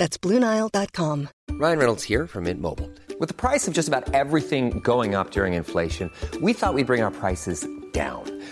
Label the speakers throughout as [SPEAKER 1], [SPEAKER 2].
[SPEAKER 1] That's BlueNile.com.
[SPEAKER 2] Ryan Reynolds here from Mint Mobile. With the price of just about everything going up during inflation, we thought we'd bring our prices down.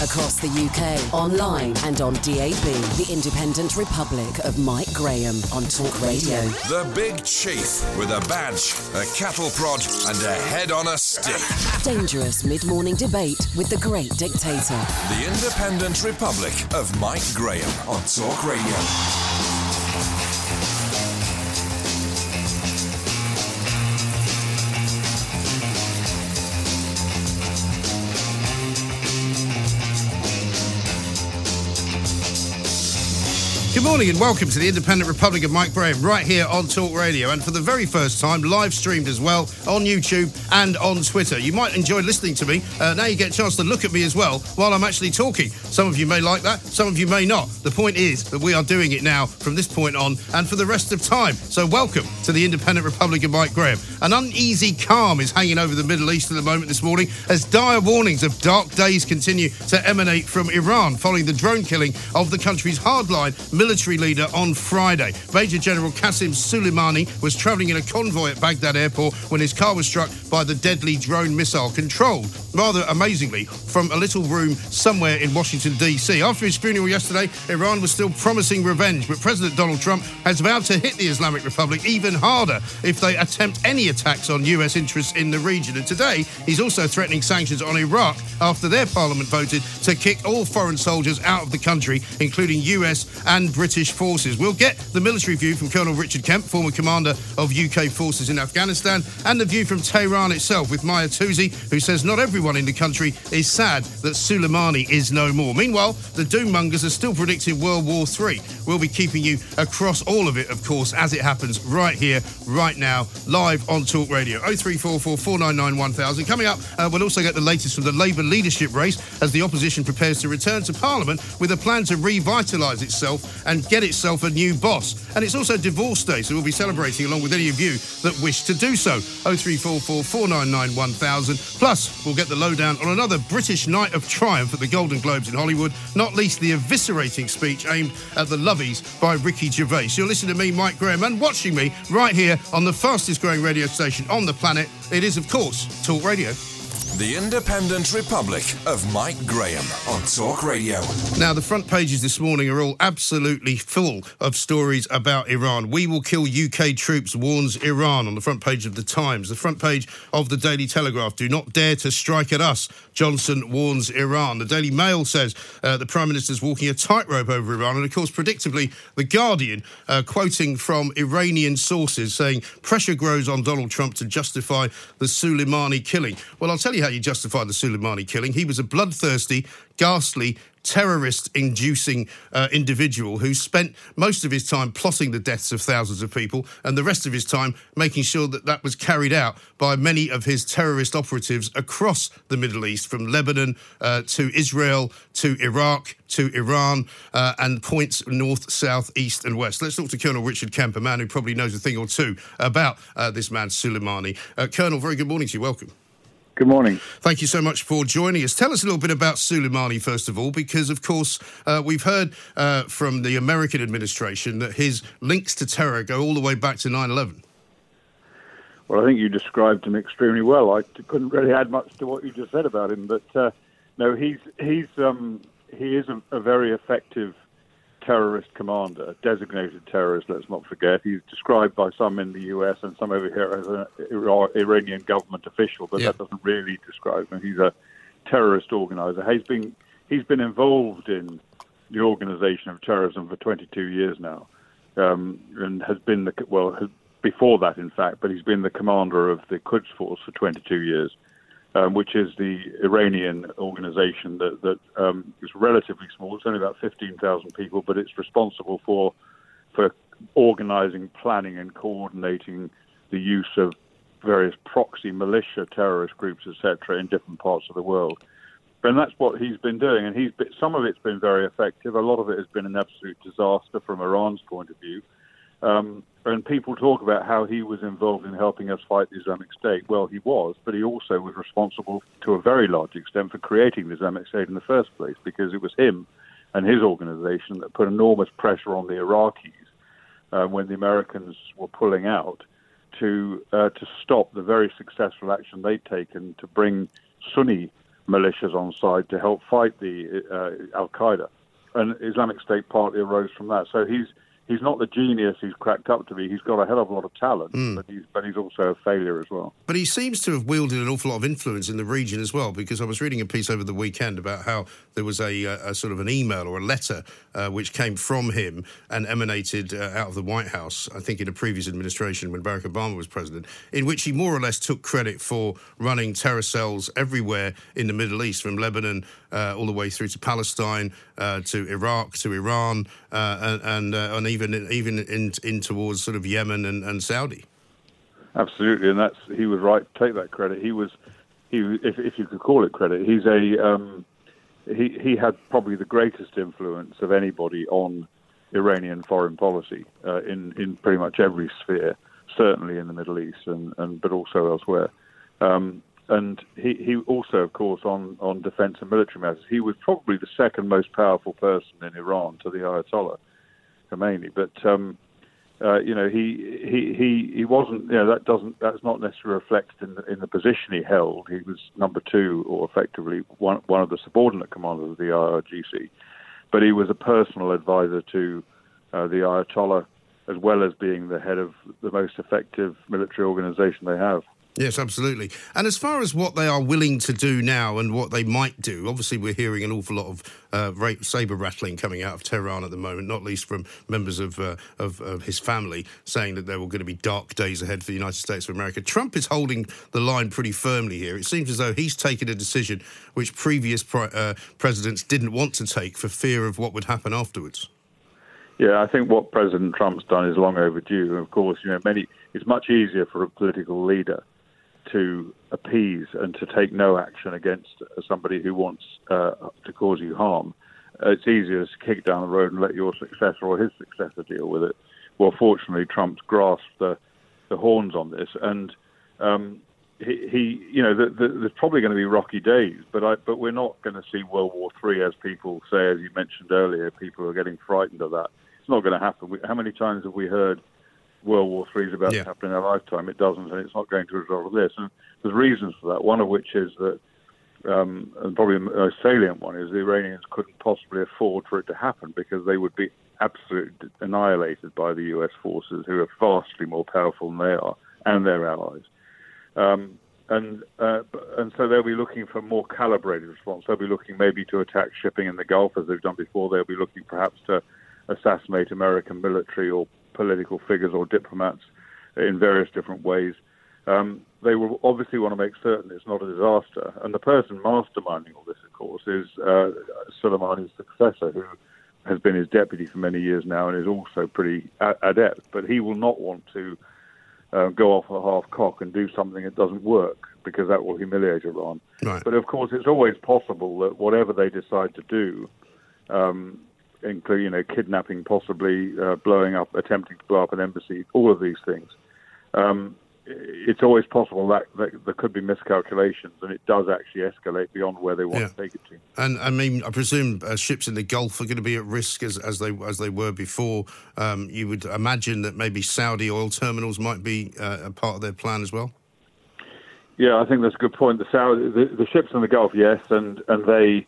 [SPEAKER 3] Across the UK, online and on DAB, the Independent Republic of Mike Graham on Talk Radio.
[SPEAKER 4] The Big Chief with a badge, a cattle prod, and a head on a stick.
[SPEAKER 3] Dangerous mid-morning debate with the great dictator.
[SPEAKER 4] The Independent Republic of Mike Graham on Talk Radio.
[SPEAKER 5] Good morning and welcome to the Independent Republic of Mike Graham right here on Talk Radio and for the very first time live streamed as well on YouTube and on Twitter. You might enjoy listening to me. Uh, now you get a chance to look at me as well while I'm actually talking. Some of you may like that, some of you may not. The point is that we are doing it now from this point on and for the rest of time. So welcome to the Independent Republic of Mike Graham. An uneasy calm is hanging over the Middle East at the moment this morning as dire warnings of dark days continue to emanate from Iran following the drone killing of the country's hardline military leader on Friday. Major General Qasem Soleimani was travelling in a convoy at Baghdad airport when his car was struck by the deadly drone missile controlled, rather amazingly, from a little room somewhere in Washington, D.C. After his funeral yesterday, Iran was still promising revenge, but President Donald Trump has vowed to hit the Islamic Republic even harder if they attempt any attacks on U.S. interests in the region. And today, he's also threatening sanctions on Iraq after their parliament voted to kick all foreign soldiers out of the country, including U.S. and British forces. We'll get the military view from Colonel Richard Kemp, former commander of UK forces in Afghanistan, and the view from Tehran itself with Maya Touzi, who says not everyone in the country is sad that Soleimani is no more. Meanwhile, the doommongers are still predicting World War III. We'll be keeping you across all of it, of course, as it happens right here, right now, live on Talk Radio. 0344 499 1000. Coming up, uh, we'll also get the latest from the Labour leadership race as the opposition prepares to return to Parliament with a plan to revitalise itself and get itself a new boss. And it's also Divorce Day, so we'll be celebrating along with any of you that wish to do so. 0344 499 1000. Plus, we'll get the lowdown on another British night of triumph at the Golden Globes in Hollywood, not least the eviscerating speech aimed at the Lovies by Ricky Gervais. You're listening to me, Mike Graham, and watching me right here on the fastest growing radio station on the planet. It is, of course, Talk Radio.
[SPEAKER 4] The Independent Republic of Mike Graham on Talk Radio.
[SPEAKER 5] Now, the front pages this morning are all absolutely full of stories about Iran. We will kill UK troops, warns Iran on the front page of The Times. The front page of the Daily Telegraph. Do not dare to strike at us, Johnson warns Iran. The Daily Mail says uh, the Prime Minister's walking a tightrope over Iran. And of course, predictably, The Guardian, uh, quoting from Iranian sources, saying pressure grows on Donald Trump to justify the Soleimani killing. Well, I'll tell you how you justify the Soleimani killing. He was a bloodthirsty, ghastly, terrorist inducing uh, individual who spent most of his time plotting the deaths of thousands of people and the rest of his time making sure that that was carried out by many of his terrorist operatives across the Middle East, from Lebanon uh, to Israel to Iraq to Iran uh, and points north, south, east, and west. Let's talk to Colonel Richard Kemp, a man who probably knows a thing or two about uh, this man, Soleimani. Uh, Colonel, very good morning to you. Welcome.
[SPEAKER 6] Good morning.
[SPEAKER 5] Thank you so much for joining us. Tell us a little bit about Soleimani, first of all, because, of course, uh, we've heard uh, from the American administration that his links to terror go all the way back to 9 11.
[SPEAKER 6] Well, I think you described him extremely well. I couldn't really add much to what you just said about him, but uh, no, he's he's um, he is a, a very effective terrorist commander, designated terrorist, let's not forget. He's described by some in the US and some over here as an Iranian government official, but
[SPEAKER 5] Yeah.
[SPEAKER 6] that doesn't really describe him. He's a terrorist organizer. He's been, he's been involved in the organization of terrorism for 22 years now um, and has been, the, well, has, before that, in fact, but he's been the commander of the Quds Force for 22 years um, which is the Iranian organization that, that um, is relatively small. It's only about 15,000 people, but it's responsible for for organizing, planning, and coordinating the use of various proxy militia, terrorist groups, etc., in different parts of the world. And that's what he's been doing. And he's been, some of it's been very effective. A lot of it has been an absolute disaster from Iran's point of view. Um, and people talk about how he was involved in helping us fight the Islamic State. Well, he was, but he also was responsible to a very large extent for creating the Islamic State in the first place because it was him and his organization that put enormous pressure on the Iraqis uh, when the Americans were pulling out to uh, to stop the very successful action they'd taken to bring Sunni militias on side to help fight the uh, Al Qaeda, and Islamic State partly arose from that. So he's he's not the genius he's cracked up to be. He's got a hell of a lot of talent, but he's but he's also a failure as well.
[SPEAKER 5] But he seems to have wielded an awful lot of influence in the region as well, because I was reading a piece over the weekend about how there was a, a, a sort of an email or a letter uh, which came from him and emanated uh, out of the White House, I think in a previous administration when Barack Obama was president, in which he more or less took credit for running terror cells everywhere in the Middle East, from Lebanon uh, all the way through to Palestine, uh, to Iraq, to Iran, uh, and and, uh, and even even even in, in towards sort of Yemen and, and Saudi.
[SPEAKER 6] Absolutely, and that's he was right take that credit. He was he if if you could call it credit. He's a um, he he had probably the greatest influence of anybody on Iranian foreign policy uh, in in pretty much every sphere, certainly in the Middle East and, and but also elsewhere. Um, and he, he also, of course, on, on defense and military matters, he was probably the second most powerful person in Iran to the Ayatollah Khomeini. But um, uh, you know, he, he he he wasn't. You know, that doesn't that's not necessarily reflected in the, in the position he held. He was number two, or effectively one one of the subordinate commanders of the IRGC. But he was a personal advisor to uh, the Ayatollah, as well as being the head of the most effective military organization they have.
[SPEAKER 5] Yes, absolutely. And as far as what they are willing to do now and what they might do, obviously we're hearing an awful lot of uh, ra- saber rattling coming out of Tehran at the moment, not least from members of, uh, of, of his family saying that there were going to be dark days ahead for the United States of America. Trump is holding the line pretty firmly here. It seems as though he's taken a decision which previous pri- uh, presidents didn't want to take for fear of what would happen afterwards.
[SPEAKER 6] Yeah, I think what President Trump's done is long overdue. Of course, you know, many it's much easier for a political leader to appease and to take no action against somebody who wants uh, to cause you harm. It's easier to kick down the road and let your successor or his successor deal with it. Well, fortunately, Trump's grasped the, the horns on this, and um, he, he, you know, the, the, there's probably going to be rocky days, but I, but we're not going to see World War Three as people say, as you mentioned earlier. People are getting frightened of that. It's not going to happen. We, how many times have we heard World War Three is about
[SPEAKER 5] Yeah.
[SPEAKER 6] to happen in our lifetime? It doesn't, and it's not going to resolve this. And there's reasons for that. One of which is that, um, and probably the most salient one is the Iranians couldn't possibly afford for it to happen because they would be absolutely annihilated by the U.S. forces, who are vastly more powerful than they are, and their allies. Um, and uh, and so they'll be looking for more calibrated response. They'll be looking maybe to attack shipping in the Gulf as they've done before. They'll be looking perhaps to assassinate American military or political figures or diplomats in various different ways. Um, they will obviously want to make certain it's not a disaster. And the person masterminding all this, of course, is uh, Soleimani's successor, who has been his deputy for many years now and is also pretty a- adept. But he will not want to uh, go off a half cock and do something that doesn't work because that will humiliate Iran.
[SPEAKER 5] Right.
[SPEAKER 6] But of course, it's always possible that whatever they decide to do, um, including you know kidnapping, possibly uh, blowing up, attempting to blow up an embassy, all of these things. Um, it's always possible that, that there could be miscalculations, and it does actually escalate beyond where they want
[SPEAKER 5] Yeah.
[SPEAKER 6] to take it to.
[SPEAKER 5] And I mean, I presume uh, ships in the Gulf are going to be at risk as, as they as they were before. Um, you would imagine that maybe Saudi oil terminals might be uh, a part of their plan as well.
[SPEAKER 6] Yeah, I think that's a good point. The Saudi, the, the ships in the Gulf, yes, and and they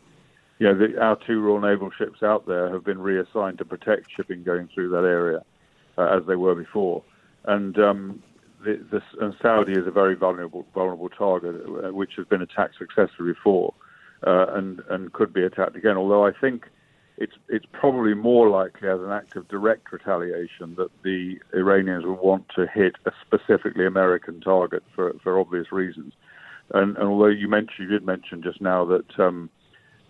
[SPEAKER 6] you know, the, our two Royal Naval ships out there have been reassigned to protect shipping going through that area, uh, as they were before. And um, the, this, and Saudi is a very vulnerable vulnerable target, uh, which has been attacked successfully before, uh, and and could be attacked again. Although I think it's it's probably more likely as an act of direct retaliation that the Iranians will want to hit a specifically American target for for obvious reasons. And, and although you mentioned you did mention just now that. Um,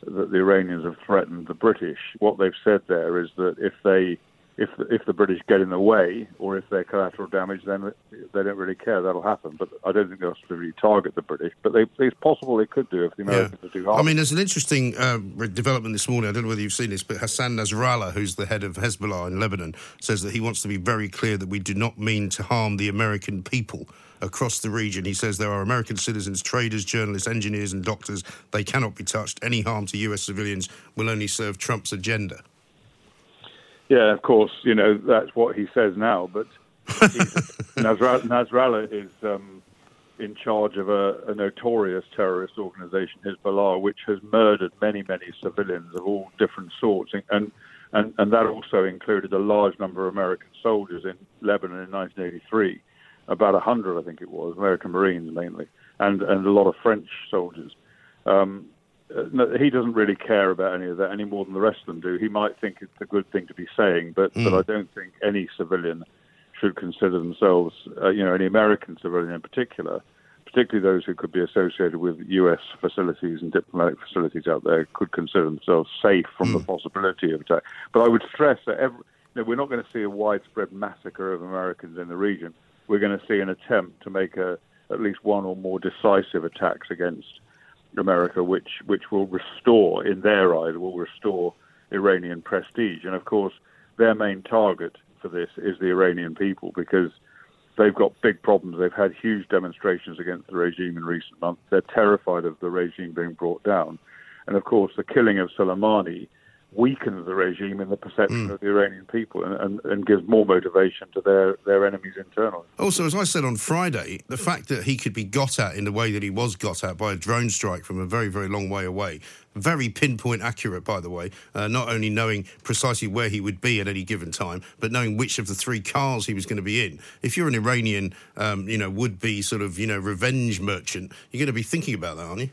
[SPEAKER 6] that the Iranians have threatened the British. What they've said there is that if they if if the British get in the way or if they're collateral damage, then they don't really care. That'll happen. But I don't think they'll specifically target the British. But they, it's possible they could do if the Americans
[SPEAKER 5] Yeah.
[SPEAKER 6] do harm.
[SPEAKER 5] I mean, there's an interesting uh, development this morning. I don't know whether you've seen this, but Hassan Nasrallah, who's the head of Hezbollah in Lebanon, says that he wants to be very clear that we do not mean to harm the American people across the region. He says there are American citizens, traders, journalists, engineers, and doctors. They cannot be touched. Any harm to U.S. civilians will only serve Trump's agenda.
[SPEAKER 6] Yeah, of course, you know that's what he says now. But Nasrallah, Nasrallah is um, in charge of a, a notorious terrorist organization, Hezbollah, which has murdered many, many civilians of all different sorts, and and and that also included a large number of American soldiers in Lebanon in 1983, about a hundred, I think it was, American Marines mainly, and and a lot of French soldiers. Um, uh, no, he doesn't really care about any of that any more than the rest of them do. He might think it's a good thing to be saying, but but I don't think any civilian should consider themselves, uh, you know, any American civilian in particular, particularly those who could be associated with U.S. facilities and diplomatic facilities out there, could consider themselves safe from the possibility of attack. But I would stress that every, you know, we're not going to see a widespread massacre of Americans in the region. We're going to see an attempt to make a, at least one or more decisive attacks against America, which which will restore, in their eyes, will restore Iranian prestige. And of course, their main target for this is the Iranian people because they've got big problems. They've had huge demonstrations against the regime in recent months. They're terrified of the regime being brought down. And of course, the killing of Soleimani weakens the regime in the perception of the Iranian people and, and, and gives more motivation to their, their enemies internally.
[SPEAKER 5] Also, as I said on Friday, the fact that he could be got at in the way that he was got at by a drone strike from a very, very long way away, very pinpoint accurate, by the way, uh, not only knowing precisely where he would be at any given time, but knowing which of the three cars he was going to be in. If you're an Iranian, um, you know, would be sort of, you know, revenge merchant, you're going to be thinking about that, aren't you?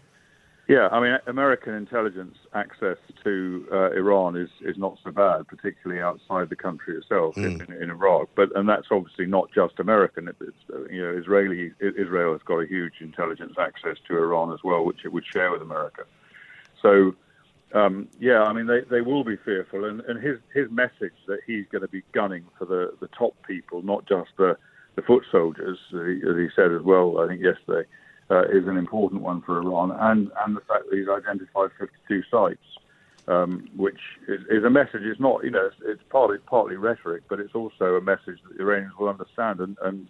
[SPEAKER 6] Yeah, I mean, American intelligence access to uh, Iran is, is not so bad, particularly outside the country itself in, in Iraq. But and that's obviously not just American. It, it's uh, you know Israeli Israel has got a huge intelligence access to Iran as well, which it would share with America. So um, yeah, I mean they, they will be fearful, and, and his his message that he's going to be gunning for the, the top people, not just the the foot soldiers, as he, as he said as well. I think yesterday uh, is an important one for Iran, and and the fact that he's identified 52 sites, um, which is, is a message. It's not you know it's, it's partly partly rhetoric, but it's also a message that the Iranians will understand, and and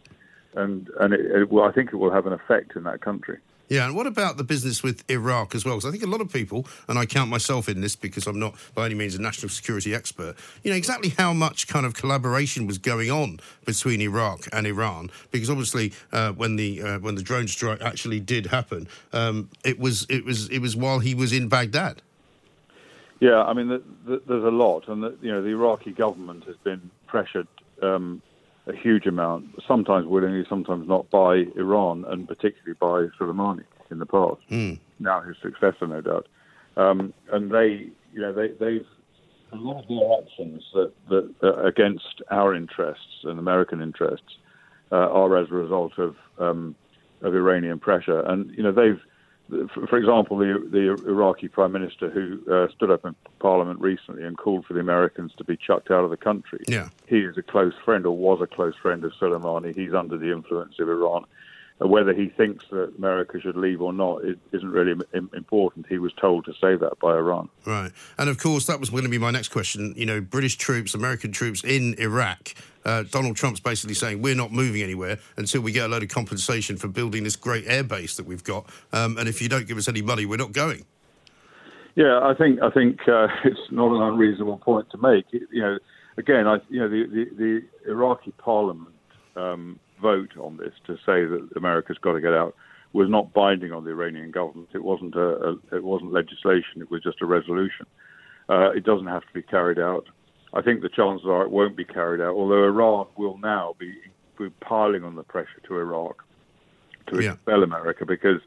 [SPEAKER 6] and and it, it will, I think it will have an effect in that country.
[SPEAKER 5] Yeah, and what about the business with Iraq as well? Because I think a lot of people, and I count myself in this because I'm not by any means a national security expert, you know exactly how much kind of collaboration was going on between Iraq and Iran. Because obviously, uh, when the uh, when the drone strike actually did happen, um, it was it was it was while he was in Baghdad.
[SPEAKER 6] Yeah, I mean, the, the, there's a lot, and the, you know, the Iraqi government has been pressured um, a huge amount, sometimes willingly, sometimes not, by Iran, and particularly by Soleimani in the past. Now his successor, no doubt. Um, and they, you know, they, they've a lot of their actions that, that uh, against our interests and American interests uh, are as a result of um, of Iranian pressure. And you know, they've, for, example, the the Iraqi prime minister who uh, stood up in Parliament recently and called for the Americans to be chucked out of the country.
[SPEAKER 5] Yeah.
[SPEAKER 6] He is a close friend, or was a close friend of Soleimani. He's under the influence of Iran. Whether he thinks that America should leave or not it isn't really important. He was told to say that by Iran.
[SPEAKER 5] Right. And of course, that was going to be my next question. You know, British troops, American troops in Iraq. Uh, Donald Trump's basically saying we're not moving anywhere until we get a load of compensation for building this great air base that we've got. Um, and if you don't give us any money, we're not going.
[SPEAKER 6] Yeah, I think I think uh, it's not an unreasonable point to make. You know, again, I you know the the, the Iraqi Parliament um, vote on this to say that America's got to get out was not binding on the Iranian government. It wasn't a, a it wasn't legislation. It was just a resolution. Uh, it doesn't have to be carried out. I think the chances are it won't be carried out. Although Iran will now be, be piling on the pressure to Iraq to
[SPEAKER 5] Yeah.
[SPEAKER 6] expel America because,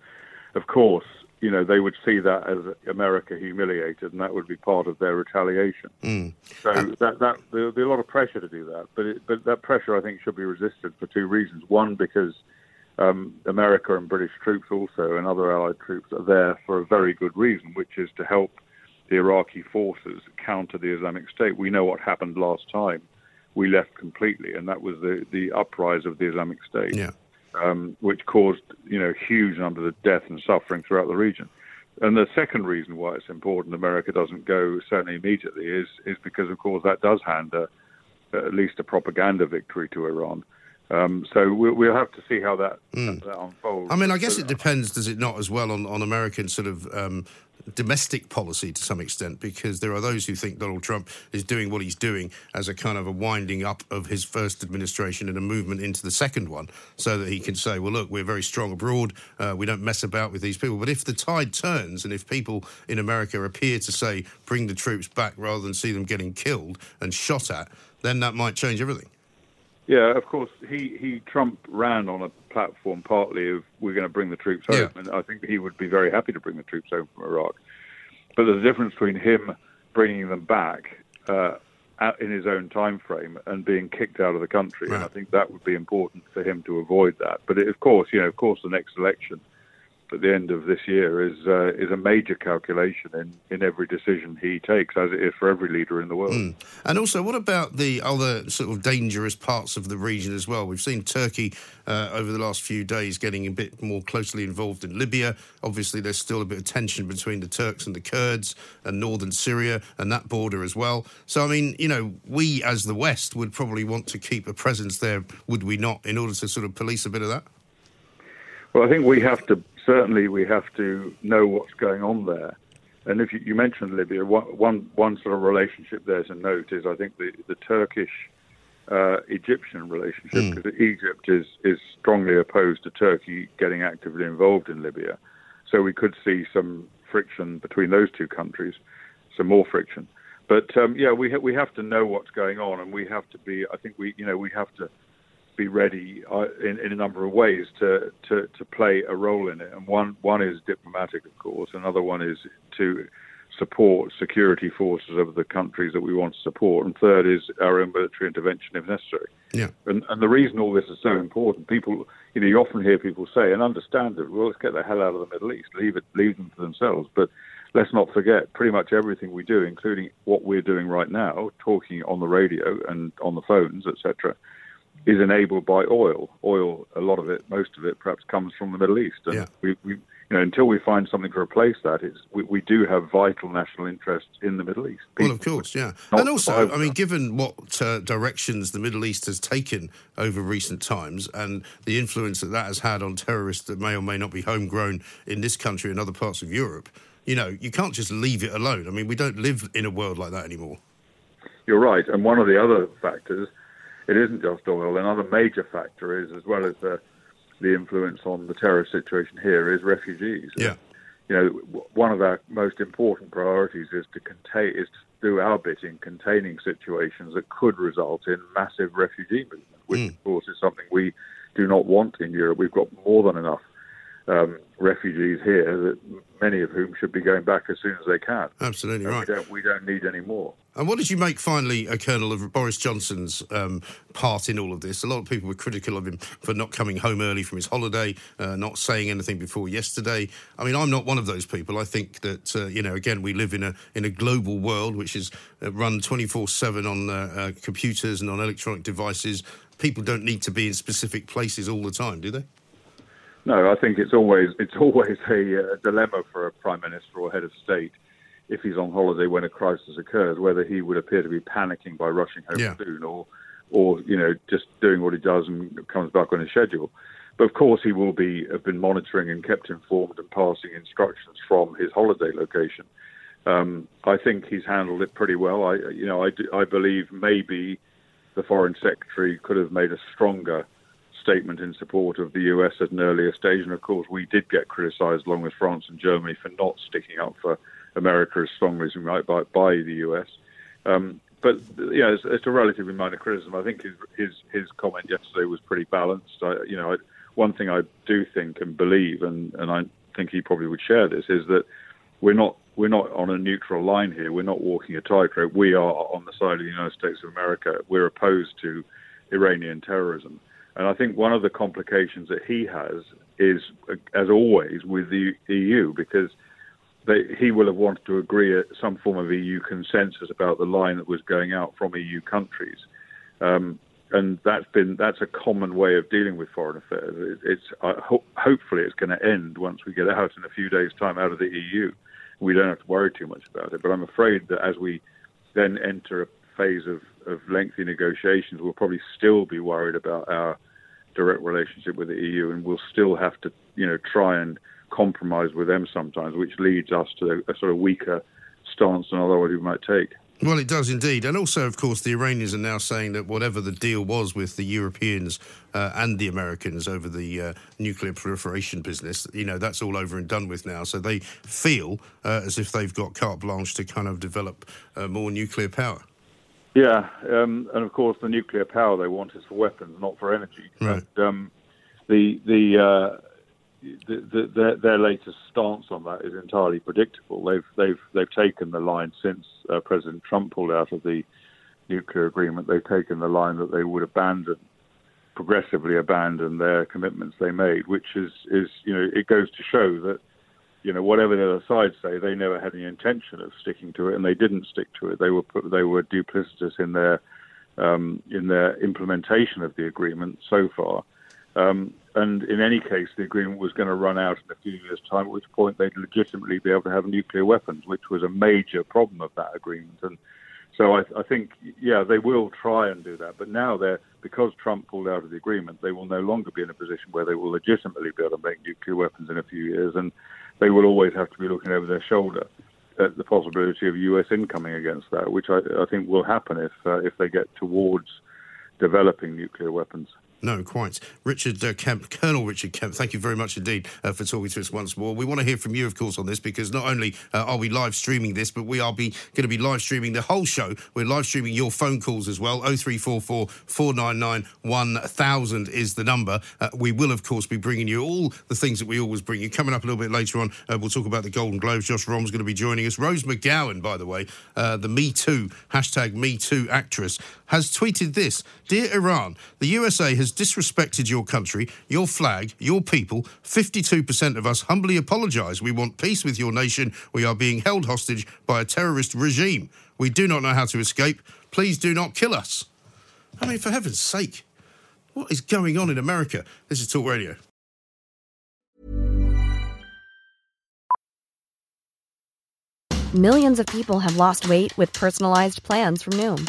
[SPEAKER 6] of course, you know they would see that as America humiliated, and that would be part of their retaliation. So that that there'll be a lot of pressure to do that, but it, but that pressure I think should be resisted for two reasons. One, because um, America and British troops also and other allied troops are there for a very good reason, which is to help the Iraqi forces counter the Islamic State. We know what happened last time. We left completely, and that was the the uprise of the Islamic State
[SPEAKER 5] Yeah.
[SPEAKER 6] Um, which caused you know huge numbers of death and suffering throughout the region. And the second reason why it's important America doesn't go certainly immediately is is because of course that does hand a, at least a propaganda victory to Iran. Um, so we'll, we'll have to see how that, that, that unfolds.
[SPEAKER 5] I mean, I guess
[SPEAKER 6] But-
[SPEAKER 5] it depends, does it not, as well, on, on American sort of um, domestic policy to some extent, because there are those who think Donald Trump is doing what he's doing as a kind of a winding up of his first administration and a movement into the second one, so that he can say, well, look, we're very strong abroad, uh, we don't mess about with these people. But if the tide turns and if people in America appear to say, bring the troops back rather than see them getting killed and shot at, then that might change everything.
[SPEAKER 6] Yeah, of course. He, he Trump ran on a platform partly of we're going to bring the troops home,
[SPEAKER 5] Yeah.
[SPEAKER 6] and I think he would be very happy to bring the troops home from Iraq. But there's a difference between him bringing them back uh, in his own time frame and being kicked out of the country, and I think that would be important for him to avoid that. But it, of course, you know, of course, the next election at the end of this year is uh, is a major calculation in, in every decision he takes, as it is for every leader in the world.
[SPEAKER 5] And also, what about the other sort of dangerous parts of the region as well? We've seen Turkey uh, over the last few days getting a bit more closely involved in Libya. Obviously, there's still a bit of tension between the Turks and the Kurds and northern Syria and that border as well. So, I mean, you know, we as the West would probably want to keep a presence there, would we not, in order to sort of police a bit of that?
[SPEAKER 6] Well, I think we have to certainly we have to know what's going on there. And if you, you mentioned Libya, one, one sort of relationship there to note is I think the the Turkish uh, Egyptian relationship because Egypt is is strongly opposed to Turkey getting actively involved in Libya, so we could see some friction between those two countries, some more friction. But um, yeah, we ha- we have to know what's going on, and we have to be. I think we you know we have to be ready uh, in, in a number of ways to, to, to play a role in it. And one, one is diplomatic, of course. Another one is to support security forces of the countries that we want to support. And third is our own military intervention if necessary.
[SPEAKER 5] Yeah.
[SPEAKER 6] And, and the reason all this is so important, people, you know, you often hear people say, and understandably, well, let's get the hell out of the Middle East, leave it, leave them to themselves. But let's not forget, pretty much everything we do, including what we're doing right now, talking on the radio and on the phones, etc., is enabled by oil. Oil, a lot of it, most of it, perhaps comes from the Middle East. And
[SPEAKER 5] Yeah.
[SPEAKER 6] we, we, you know, until we find something to replace that, it's, we, we do have vital national interests in the Middle East.
[SPEAKER 5] Well, of course, yeah. And also, I mean, given what uh, directions the Middle East has taken over recent times and the influence that that has had on terrorists that may or may not be homegrown in this country and other parts of Europe, you know, you can't just leave it alone. I mean, we don't live in a world like that anymore.
[SPEAKER 6] You're right. And one of the other factors, it isn't just oil. Another major factor is, as well as the, the influence on the terrorist situation here, is refugees.
[SPEAKER 5] Yeah.
[SPEAKER 6] You know, one of our most important priorities is to contain, is to do our bit in containing situations that could result in massive refugee movement, which hmm. of course is something we do not want in Europe. We've got more than enough um, refugees here, that many of whom should be going back as soon as they can.
[SPEAKER 5] Absolutely
[SPEAKER 6] And
[SPEAKER 5] right.
[SPEAKER 6] We don't, we don't need any more.
[SPEAKER 5] And what did you make finally, uh, Colonel, of Boris Johnson's um, part in all of this? A lot of people were critical of him for not coming home early from his holiday, uh, not saying anything before yesterday. I mean, I'm not one of those people. I think that uh, you know, again, we live in a in a global world which is uh, run 24/7 on uh, computers and on electronic devices. People don't need to be in specific places all the time, do they?
[SPEAKER 6] No, I think it's always it's always a uh, dilemma for a prime minister or head of state if he's on holiday when a crisis occurs, whether he would appear to be panicking by rushing home
[SPEAKER 5] Yeah.
[SPEAKER 6] soon, or or you know just doing what he does and comes back on his schedule. But of course, he will be have been monitoring and kept informed and passing instructions from his holiday location. Um, I think he's handled it pretty well. I you know I, I believe maybe the foreign secretary could have made a stronger statement in support of the US at an earlier stage. And of course, we did get criticised, along with France and Germany, for not sticking up for America as strongly as we might by, by the US. Um, but yeah, it's, it's, a relatively minor criticism. I think his his, his comment yesterday was pretty balanced. I, you know, I, one thing I do think and believe, and, and I think he probably would share this, is that we're not we're not on a neutral line here. We're not walking a tightrope. We are on the side of the United States of America. We're opposed to Iranian terrorism. And I think one of the complications that he has is, as always, with the EU, because they, he will have wanted to agree at some form of EU consensus about the line that was going out from EU countries. Um, and that's been that's a common way of dealing with foreign affairs. It, it's uh, ho- hopefully it's going to end once we get out in a few days' time out of the EU. We don't have to worry too much about it. But I'm afraid that as we then enter a phase of, of lengthy negotiations, we'll probably still be worried about our direct relationship with the EU, and we'll still have to, you know, try and compromise with them sometimes, which leads us to a, a sort of weaker stance than otherwise we might take.
[SPEAKER 5] Well, it does indeed. And also, of course, the Iranians are now saying that whatever the deal was with the Europeans uh, and the Americans over the uh, nuclear proliferation business, you know, that's all over and done with now. So they feel uh, as if they've got carte blanche to kind of develop uh, more nuclear power.
[SPEAKER 6] Yeah, um, and of course, the nuclear power they want is for weapons, not for energy.
[SPEAKER 5] Right.
[SPEAKER 6] And, um, the the, uh, the, the their, their, latest stance on that is entirely predictable. They've they've they've taken the line since uh, President Trump pulled out of the nuclear agreement. They've taken the line that they would abandon, progressively abandon their commitments they made, which is is you know it goes to show that you know, whatever the other side say, they never had any intention of sticking to it, and they didn't stick to it. They were they were duplicitous in their um, in their implementation of the agreement so far. Um, and in any case, the agreement was going to run out in a few years' time, at which point they'd legitimately be able to have nuclear weapons, which was a major problem of that agreement. And so I, I think, yeah, they will try and do that. But now they're because Trump pulled out of the agreement, they will no longer be in a position where they will legitimately be able to make nuclear weapons in a few years, and they will always have to be looking over their shoulder at the possibility of U.S. incoming against that, which I, I think will happen if uh, if they get towards developing nuclear weapons.
[SPEAKER 5] No, quite. Richard uh, Kemp, Colonel Richard Kemp, thank you very much indeed uh, for talking to us once more. We want to hear from you, of course, on this because not only uh, are we live streaming this, but we are be, going to be live streaming the whole show. We're live streaming your phone calls as well. 0344 499 1000 is the number. Uh, we will, of course, be bringing you all the things that we always bring you. Coming up a little bit later on, uh, we'll talk about the Golden Globes. Josh Rom's going to be joining us. Rose McGowan, by the way, uh, the Me Too, hashtag Me Too actress, has tweeted this Dear Iran, the USA has disrespected your country, your flag, your people. 52% of us humbly apologise. We want peace with your nation. We are being held hostage by a terrorist regime. We do not know how to escape. Please do not kill us. I mean, for heaven's sake, what is going on in America? This is Talk Radio.
[SPEAKER 7] Millions of people have lost weight with personalized plans from Noom,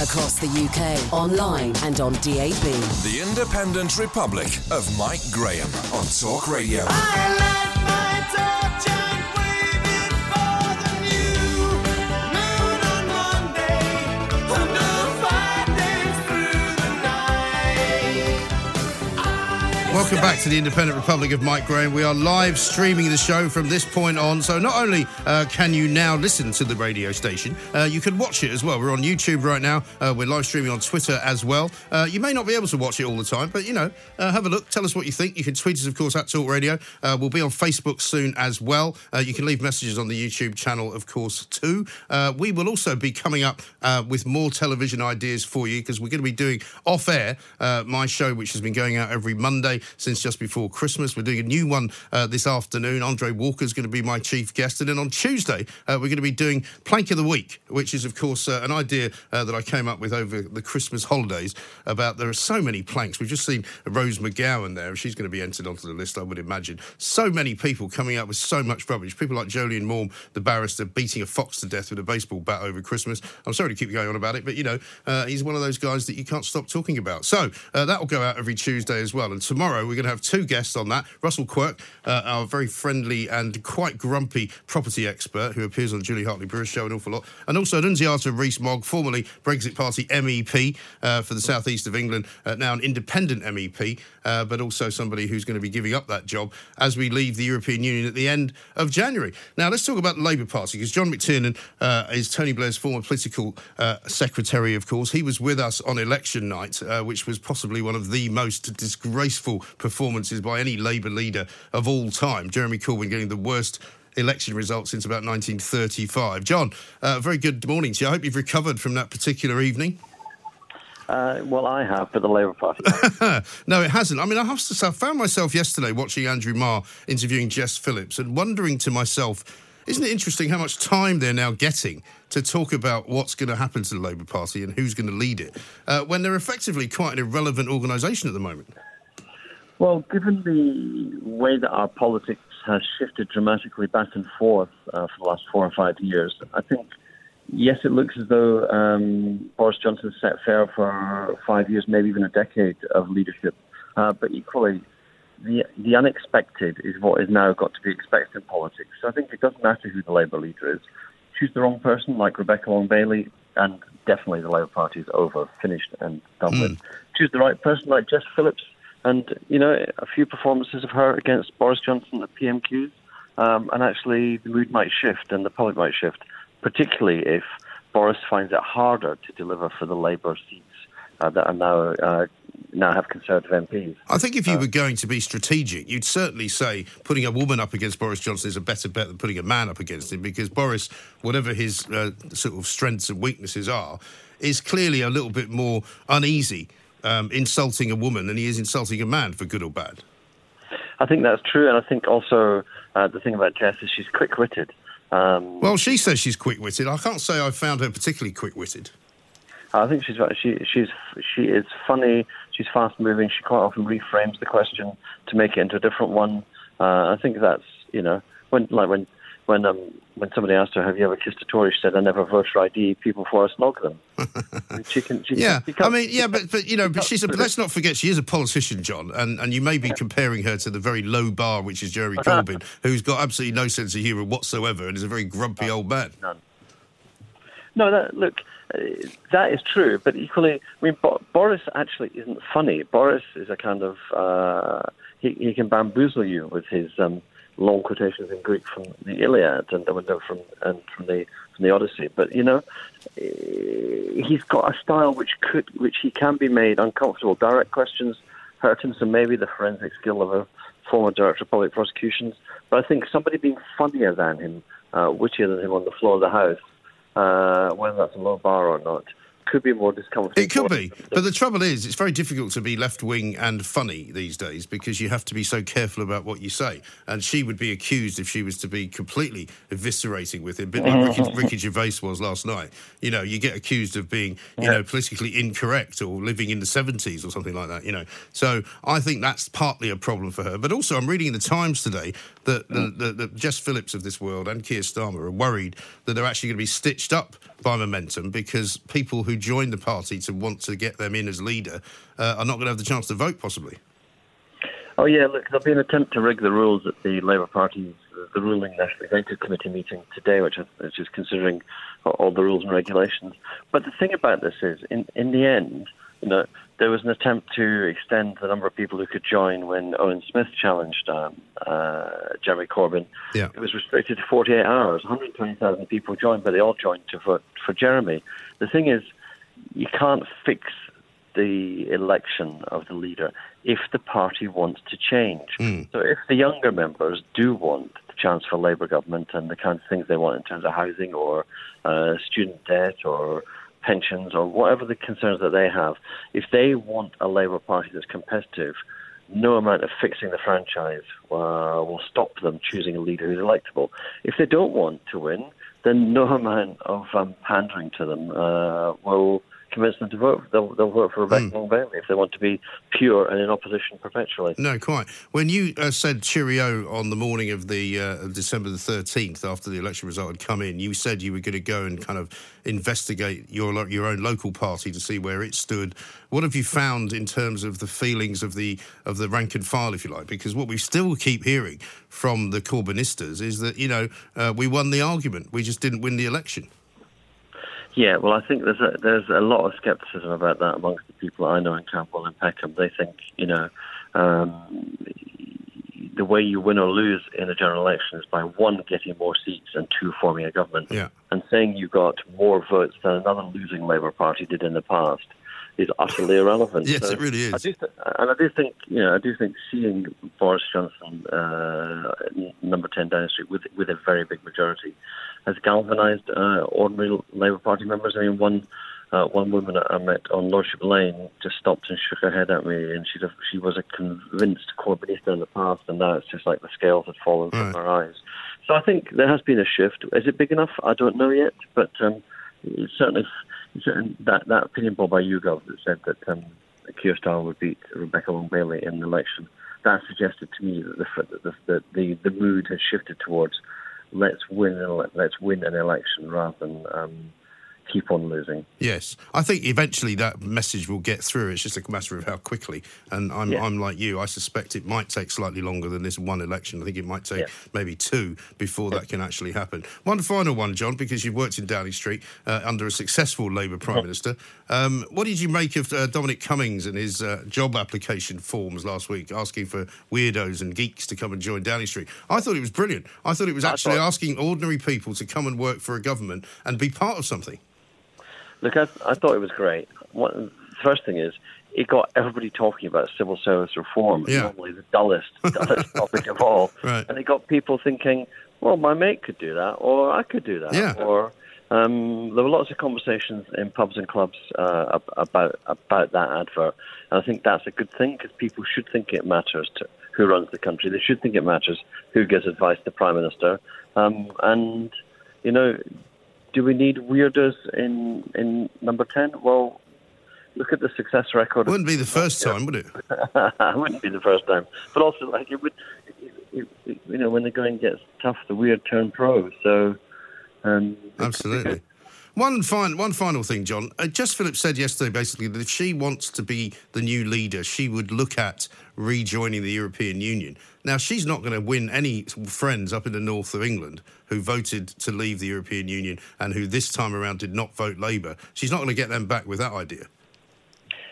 [SPEAKER 3] Across the UK, online and on DAB.
[SPEAKER 4] The Independent Republic of Mike Graham on Talk Radio.
[SPEAKER 5] Welcome back to the Independent Republic of Mike Graham. We are live streaming the show from this point on. So not only uh, can you now listen to the radio station, uh, you can watch it as well. We're on YouTube right now. Uh, we're live streaming on Twitter as well. Uh, you may not be able to watch it all the time, but you know, uh, have a look. Tell us what you think. You can tweet us, of course, at Talk Radio. Uh, we'll be on Facebook soon as well. you can leave messages on the YouTube channel, of course, too. we will also be coming up with more television ideas for you because we're going to be doing off air my show, which has been going out every Monday since just before Christmas. We're doing a new one uh, this afternoon. Andre Walker is going to be my chief guest. And then on Tuesday, uh, we're going to be doing Plank of the Week, which is, of course, uh, an idea uh, that I came up with over the Christmas holidays about there are so many planks. We've just seen Rose McGowan there. She's going to be entered onto the list, I would imagine. So many people coming up with so much rubbish. People like Jolyon Maugham, the barrister, beating a fox to death with a baseball bat over Christmas. I'm sorry to keep going on about it, but, you know, uh, he's one of those guys that you can't stop talking about. So uh, that will go out every Tuesday as well. And tomorrow, tomorrow we're going to have two guests on that. Russell Quirk, uh, our very friendly and quite grumpy property expert who appears on Julie Hartley Brewer's show an awful lot. And also Annunziata Rees-Mogg, formerly Brexit Party MEP uh, for the southeast of England, uh, now an independent MEP, uh, but also somebody who's going to be giving up that job as we leave the European Union at the end of January. Now, let's talk about the Labour Party because John McTernan uh, is Tony Blair's former political uh, secretary, of course. He was with us on election night, which was possibly one of the most disgraceful performances by any Labour leader of all time. Jeremy Corbyn getting the worst election results since about 1935. John, uh, very good morning to you. I hope you've recovered from that particular evening.
[SPEAKER 8] Uh, well, I have for the Labour Party.
[SPEAKER 5] no, it hasn't. I mean, I have to say, I found myself yesterday watching Andrew Marr interviewing Jess Phillips and wondering to myself, isn't it interesting how much time they're now getting to talk about what's going to happen to the Labour Party and who's going to lead it uh, when they're effectively quite an irrelevant organisation at the moment?
[SPEAKER 8] Well, given the way that our politics has shifted dramatically back and forth uh, for the last four or five years, I think, yes, it looks as though um, Boris Johnson set fair for five years, maybe even a decade of leadership. Uh, but equally, the, the unexpected is what is now got to be expected in politics. So I think it doesn't matter who the Labour leader is. Choose the wrong person, like Rebecca Long Bailey, and definitely the Labour Party is over, finished, and done mm. with. Choose the right person, like Jess Phillips and, you know, a few performances of her against Boris Johnson at PMQs, um, and actually the mood might shift and the public might shift, particularly if Boris finds it harder to deliver for the Labour seats uh, that are now uh, now have Conservative MPs.
[SPEAKER 5] I think if you uh, were going to be strategic, you'd certainly say putting a woman up against Boris Johnson is a better bet than putting a man up against him because Boris, whatever his uh, sort of strengths and weaknesses are, is clearly a little bit more uneasy um, insulting a woman than he is insulting a man, for good or bad.
[SPEAKER 8] I think that's true, and I think also uh, the thing about Jess is she's quick-witted. Um,
[SPEAKER 5] well, she says she's quick-witted. I can't say I found her particularly quick-witted.
[SPEAKER 8] I think she's she she's she is funny. She's fast-moving. She quite often reframes the question to make it into a different one. Uh, I think that's you know when like when when um, when somebody asked her, "Have you ever kissed a Tory?" She said, "I never voter ID people before I snog them."
[SPEAKER 5] she can, she, yeah, she I mean, yeah, but but you know, but she's a, let's not forget she is a politician, John, and and you may be comparing her to the very low bar, which is Jeremy Corbyn, who's got absolutely no sense of humour whatsoever and is a very grumpy old man.
[SPEAKER 8] None. No, that, look, uh, that is true, but equally, I mean, Bo- Boris actually isn't funny. Boris is a kind of uh, he, he can bamboozle you with his um, long quotations in Greek from the Iliad and from and from the from the Odyssey. But you know, eh, he's got a style which could which he can be made uncomfortable. Direct questions hurt him, so maybe the forensic skill of a former director of public prosecutions. But I think somebody being funnier than him, uh, wittier than him on the floor of the house, uh, whether that's a low bar or not, could be more discomforting.
[SPEAKER 5] It could be, but the trouble is, it's very difficult to be left wing and funny these days because you have to be so careful about what you say. And she would be accused if she was to be completely eviscerating with him, a bit like Ricky, Ricky Gervais was last night. You know, you get accused of being, you yeah. know, politically incorrect or living in the seventies or something like that. You know, so I think that's partly a problem for her. But also, I'm reading in the Times today that the, the, the Jess Phillips of this world and Keir Starmer are worried that they're actually going to be stitched up by momentum because people who join the party to want to get them in as leader uh, are not going to have the chance to vote, possibly.
[SPEAKER 8] Oh yeah, look, there'll be an attempt to rig the rules at the Labour Party's the ruling National Executive Committee meeting today, which is, which is considering all the rules and regulations. But the thing about this is, in in the end, you know, there was an attempt to extend the number of people who could join when Owen Smith challenged um, uh, Jeremy Corbyn.
[SPEAKER 5] Yeah.
[SPEAKER 8] It was restricted to 48 hours. 120,000 people joined, but they all joined to vote for Jeremy. The thing is, you can't fix the election of the leader if the party wants to change.
[SPEAKER 5] Mm.
[SPEAKER 8] So if the younger members do want the chance for Labour government and the kind of things they want in terms of housing or uh, student debt or pensions or whatever the concerns that they have, if they want a Labour Party that's competitive, no amount of fixing the franchise uh, will stop them choosing a leader who's electable. If they don't want to win, then no amount of um, pandering to them uh, will convince them to vote. They'll, they'll vote for Rebecca mm. Bailey if they want to be pure and in opposition perpetually.
[SPEAKER 5] No, quite. When you uh, said cheerio on the morning of the uh, December the 13th, after the election result had come in, you said you were going to go and kind of investigate your your own local party to see where it stood. What have you found in terms of the feelings of the of the rank and file, if you like? Because what we still keep hearing from the Corbynistas is that you know uh, we won the argument, we just didn't win the election.
[SPEAKER 8] Yeah, well, I think there's a, there's a lot of scepticism about that amongst the people I know in Camberwell and Peckham. They think, you know, um, the way you win or lose in a general election is by one, getting more seats, and two, forming a government.
[SPEAKER 5] Yeah.
[SPEAKER 8] And saying you got more votes than another losing Labour Party did in the past is utterly irrelevant.
[SPEAKER 5] yes, so it really is.
[SPEAKER 8] I do th- and I do think, you know, I do think seeing Boris Johnson, uh, number 10 Downing Street, with, with a very big majority, has galvanised uh, ordinary Labour Party members. I mean, one uh, one woman I met on Lordship Lane just stopped and shook her head at me, and she she was a convinced Corbynista in the past, and now it's just like the scales had fallen from her eyes. So I think there has been a shift. Is it big enough? I don't know yet, but um, certainly that that opinion poll by YouGov that said that um, Keir Starmer would beat Rebecca Long Bailey in the election. That suggested to me that the the the, the mood has shifted towards let's win let's win an election rather than um, keep on losing.
[SPEAKER 5] Yes, I think eventually that message will get through. It's just a matter of how quickly. And I'm, yeah. I'm like you. I suspect it might take slightly longer than this one election. I think it might take yeah. maybe two before that can actually happen. One final one, John, because you've worked in Downing Street uh, under a successful Labour Prime Minister. Um, what did you make of uh, Dominic Cummings and his uh, job application forms last week, asking for weirdos and geeks to come and join Downing Street? I thought it was brilliant. I thought it was actually thought... asking ordinary people to come and work for a government and be part of something.
[SPEAKER 8] Look, I, I thought it was great. What, the first thing is, it got everybody talking about civil service reform.
[SPEAKER 5] Yeah.
[SPEAKER 8] Normally the dullest, dullest topic of all.
[SPEAKER 5] Right.
[SPEAKER 8] And it got people thinking, well, my mate could do that, or I could do that.
[SPEAKER 5] Yeah.
[SPEAKER 8] Or um, there were lots of conversations in pubs and clubs uh, about about that advert. And I think that's a good thing because people should think it matters to who runs the country. They should think it matters who gives advice to the prime minister. Um, and you know, do we need weirdos in in number ten? Well, look at the success record.
[SPEAKER 5] Wouldn't be the first time, would it?
[SPEAKER 8] it wouldn't be the first time, but also like it would. It, it, you know, when the going gets tough, the weird turn pro. So, um,
[SPEAKER 5] absolutely. One, fine, one final thing, John. Uh, Jess Phillips said yesterday basically that if she wants to be the new leader, she would look at rejoining the European Union. Now, she's not going to win any friends up in the north of England who voted to leave the European Union and who this time around did not vote Labour. She's not going to get them back with that idea.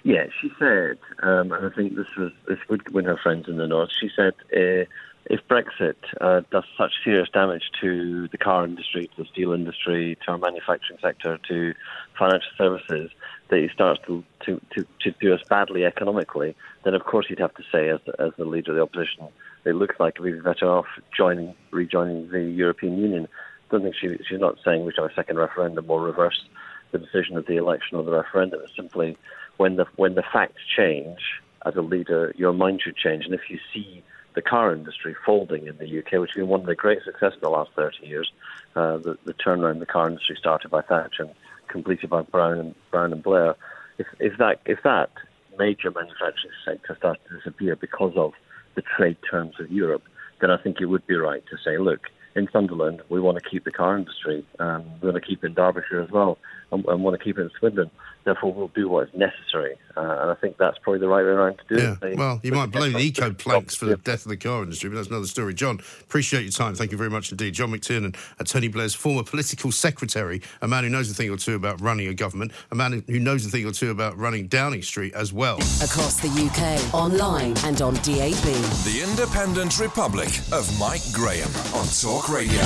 [SPEAKER 8] Yeah, she said, um, and I think this was this would win her friends in the north. She said. Uh, if Brexit uh, does such serious damage to the car industry, to the steel industry, to our manufacturing sector, to financial services, that it starts to, to, to, to do us badly economically, then of course you'd have to say, as, as the leader of the opposition, it looks like we'd be better off joining, rejoining the European Union. I don't think she, she's not saying we should have a second referendum or reverse the decision of the election or the referendum. It's simply when the when the facts change, as a leader, your mind should change. And if you see the car industry folding in the UK, which has been one of the great successes in the last 30 years. Uh, the, the turnaround in the car industry started by Thatcher and completed by Brown and, Brown and Blair. If, if, that, if that major manufacturing sector starts to disappear because of the trade terms of Europe, then I think it would be right to say, look, in Sunderland, we want to keep the car industry. Um, we want to keep it in Derbyshire as well, and, and want to keep it in Swindon. Therefore, we'll do what is necessary. Uh, and I think that's probably the right way around to do
[SPEAKER 5] Yeah.
[SPEAKER 8] it. They-
[SPEAKER 5] Well, you might blame the eco planks for the death of the car industry, but that's another story. John, appreciate your time. Thank you very much indeed. John McTernan, uh, Tony Blair's former political secretary, a man who knows a thing or two about running a government, a man who knows a thing or two about running Downing Street as well.
[SPEAKER 3] Across the UK, online and on DAB.
[SPEAKER 4] The Independent Republic of Mike Graham on Talk Radio.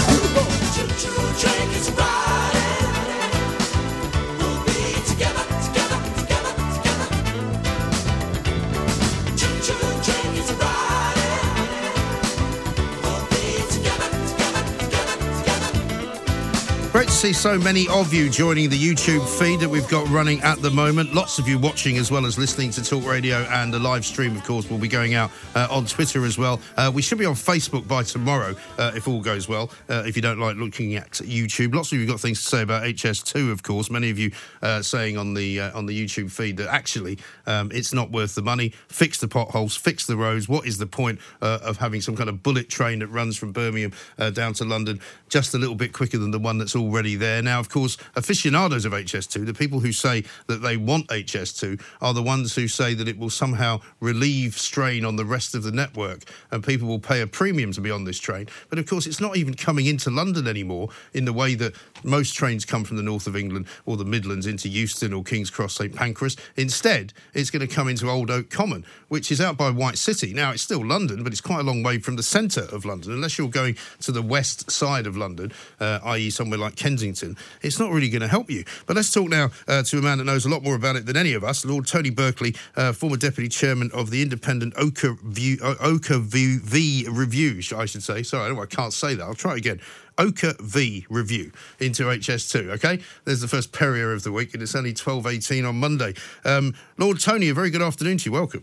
[SPEAKER 5] See so many of you joining the YouTube feed that we've got running at the moment. Lots of you watching as well as listening to Talk Radio, and the live stream, of course, will be going out uh, on Twitter as well. Uh, we should be on Facebook by tomorrow, uh, if all goes well. Uh, if you don't like looking at YouTube, lots of you have got things to say about HS2, of course. Many of you uh, saying on the uh, on the YouTube feed that actually um, it's not worth the money. Fix the potholes, fix the roads. What is the point of having some kind of bullet train that runs from Birmingham down to London just a little bit quicker than the one that's already there? Now, of course, aficionados of HS2, the people who say that they want HS2, are the ones who say that it will somehow relieve strain on the rest of the network and people will pay a premium to be on this train. But of course, it's not even coming into London anymore in the way that most trains come from the north of England or the Midlands into Euston or King's Cross, St Pancras. Instead, it's going to come into Old Oak Common, which is out by White City. Now, it's still London, but it's quite a long way from the centre of London. Unless you're going to the west side of London, uh, i.e., somewhere like Kensington, it's not really going to help you. But let's talk now uh, to a man that knows a lot more about it than any of us, Lord Tony Berkeley, uh, former deputy chairman of the independent Oka View, Oka v, v Review, I should say. Sorry, I, I can't say that. I'll try again. Oakervee review into HS2. Okay, there's the first Perrier of the week, and it's only 12:18 on Monday. Um, Lord Tony, a very good afternoon to you. Welcome.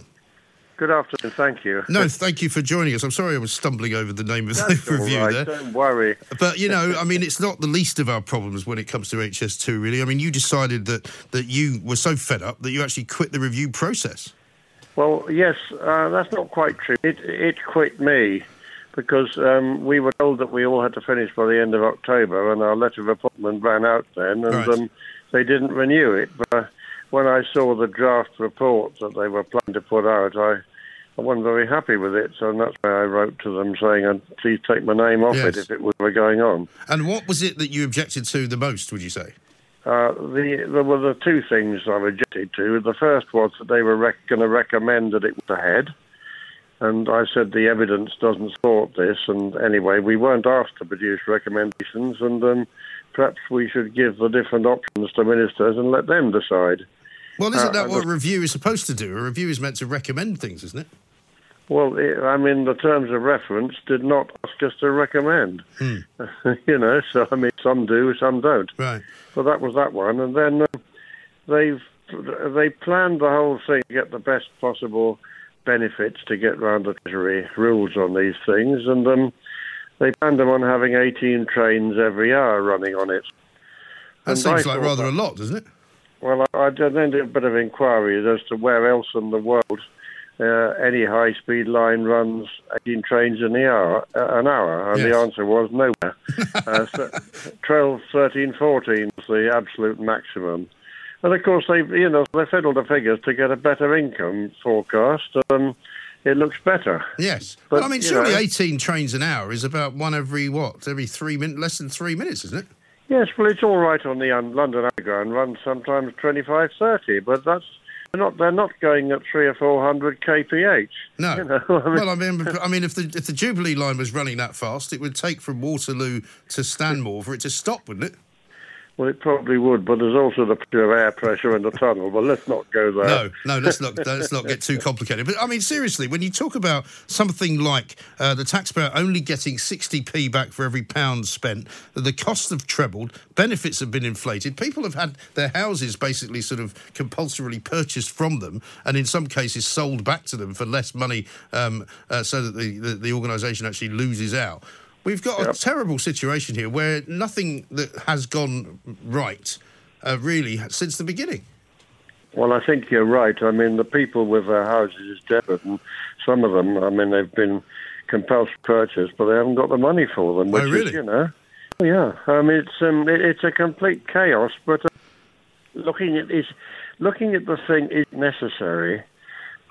[SPEAKER 9] Good afternoon, thank you.
[SPEAKER 5] No, thank you for joining us. I'm sorry I was stumbling over the name of
[SPEAKER 9] That's
[SPEAKER 5] the review
[SPEAKER 9] right,
[SPEAKER 5] there.
[SPEAKER 9] Don't worry.
[SPEAKER 5] But you know, I mean, it's not the least of our problems when it comes to HS2. Really, I mean, you decided that that you were so fed up that you actually quit the review process.
[SPEAKER 9] Well, yes, uh, that's not quite true. It, it quit me because um, we were told that we all had to finish by the end of October, and our letter of appointment ran out then, and
[SPEAKER 5] Right.
[SPEAKER 9] um, they didn't renew it. But uh, when I saw the draft report that they were planning to put out, I, I wasn't very happy with it, so that's why I wrote to them saying, please take my name off
[SPEAKER 5] Yes.
[SPEAKER 9] it if it was ever going on.
[SPEAKER 5] And what was it that you objected to the most? Would you say?
[SPEAKER 9] Uh, the, there were the two things I objected to. The first was that they were rec- going to recommend that it was ahead. And I said the evidence doesn't support this. And anyway, we weren't asked to produce recommendations. And um, perhaps we should give the different options to ministers and let them decide.
[SPEAKER 5] Well, isn't
[SPEAKER 9] Uh,
[SPEAKER 5] that what a review is supposed to do? A review is meant to recommend things, isn't it?
[SPEAKER 9] Well, I mean, the terms of reference did not ask us to recommend.
[SPEAKER 5] Hmm.
[SPEAKER 9] you know, so I mean, some do, some don't.
[SPEAKER 5] Right.
[SPEAKER 9] So that was that one, and then um, they've they planned the whole thing to get the best possible benefits to get round the treasury rules on these things, and um, they planned them on having 18 trains every hour running on it.
[SPEAKER 5] That
[SPEAKER 9] And
[SPEAKER 5] seems
[SPEAKER 9] I
[SPEAKER 5] like rather
[SPEAKER 9] that-
[SPEAKER 5] a lot, doesn't it?
[SPEAKER 9] Well, I, I did a bit of inquiry as to where else in the world uh, any high-speed line runs 18 trains in the hour, uh, an hour, and the answer was nowhere. uh, so 12, 13, 14 was the absolute maximum. And of course, they you know they fiddled the figures to get a better income forecast. Um, it looks better.
[SPEAKER 5] Yes.
[SPEAKER 9] But,
[SPEAKER 5] Well, I mean, surely
[SPEAKER 9] know-
[SPEAKER 5] 18 trains an hour is about one every what? Every three minutes, less than three minutes, isn't it?
[SPEAKER 9] Yes, well, it's all right on the um, London Underground run, sometimes 25, 30, but that's they're not they're not going at three or four hundred kph.
[SPEAKER 5] No.
[SPEAKER 9] You know, I mean-
[SPEAKER 5] well, I mean, I mean, if the if the Jubilee line was running that fast, it would take from Waterloo to Stanmore for it to stop, wouldn't it?
[SPEAKER 9] Well, it probably would, but there's also the pure air pressure in the tunnel. But let's not go there.
[SPEAKER 5] No, no, let's not let's not get too complicated. But I mean, seriously, when you talk about something like uh, the taxpayer only getting 60p back for every pound spent, the costs have trebled, benefits have been inflated, people have had their houses basically sort of compulsorily purchased from them, and in some cases sold back to them for less money, um, uh, so that the the, the organisation actually loses out. We've got a terrible situation here where nothing that has gone right, uh, really, since the beginning.
[SPEAKER 9] Well, I think you're right. I mean, the people with their houses is desperate, and some of them, I mean, they've been compelled to purchase, but they haven't got the money for them. Which
[SPEAKER 5] Oh, really?
[SPEAKER 9] Is, you know, yeah. Um, it's um, it, it's a complete chaos. But uh, looking at is looking at the thing is necessary.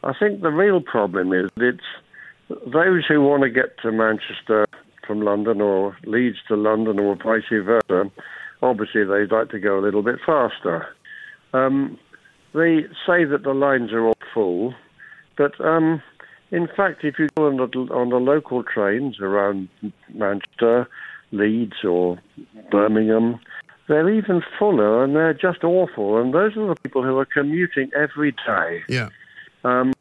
[SPEAKER 9] I think the real problem is it's those who want to get to Manchester from London or Leeds to London or vice versa. Obviously, they'd like to go a little bit faster. Um, they say that the lines are all full, but um, in fact, if you go on the, on the local trains around Manchester, Leeds, or Birmingham, they're even fuller and they're just awful. And those are the people who are commuting every day.
[SPEAKER 5] Yeah.
[SPEAKER 9] Um,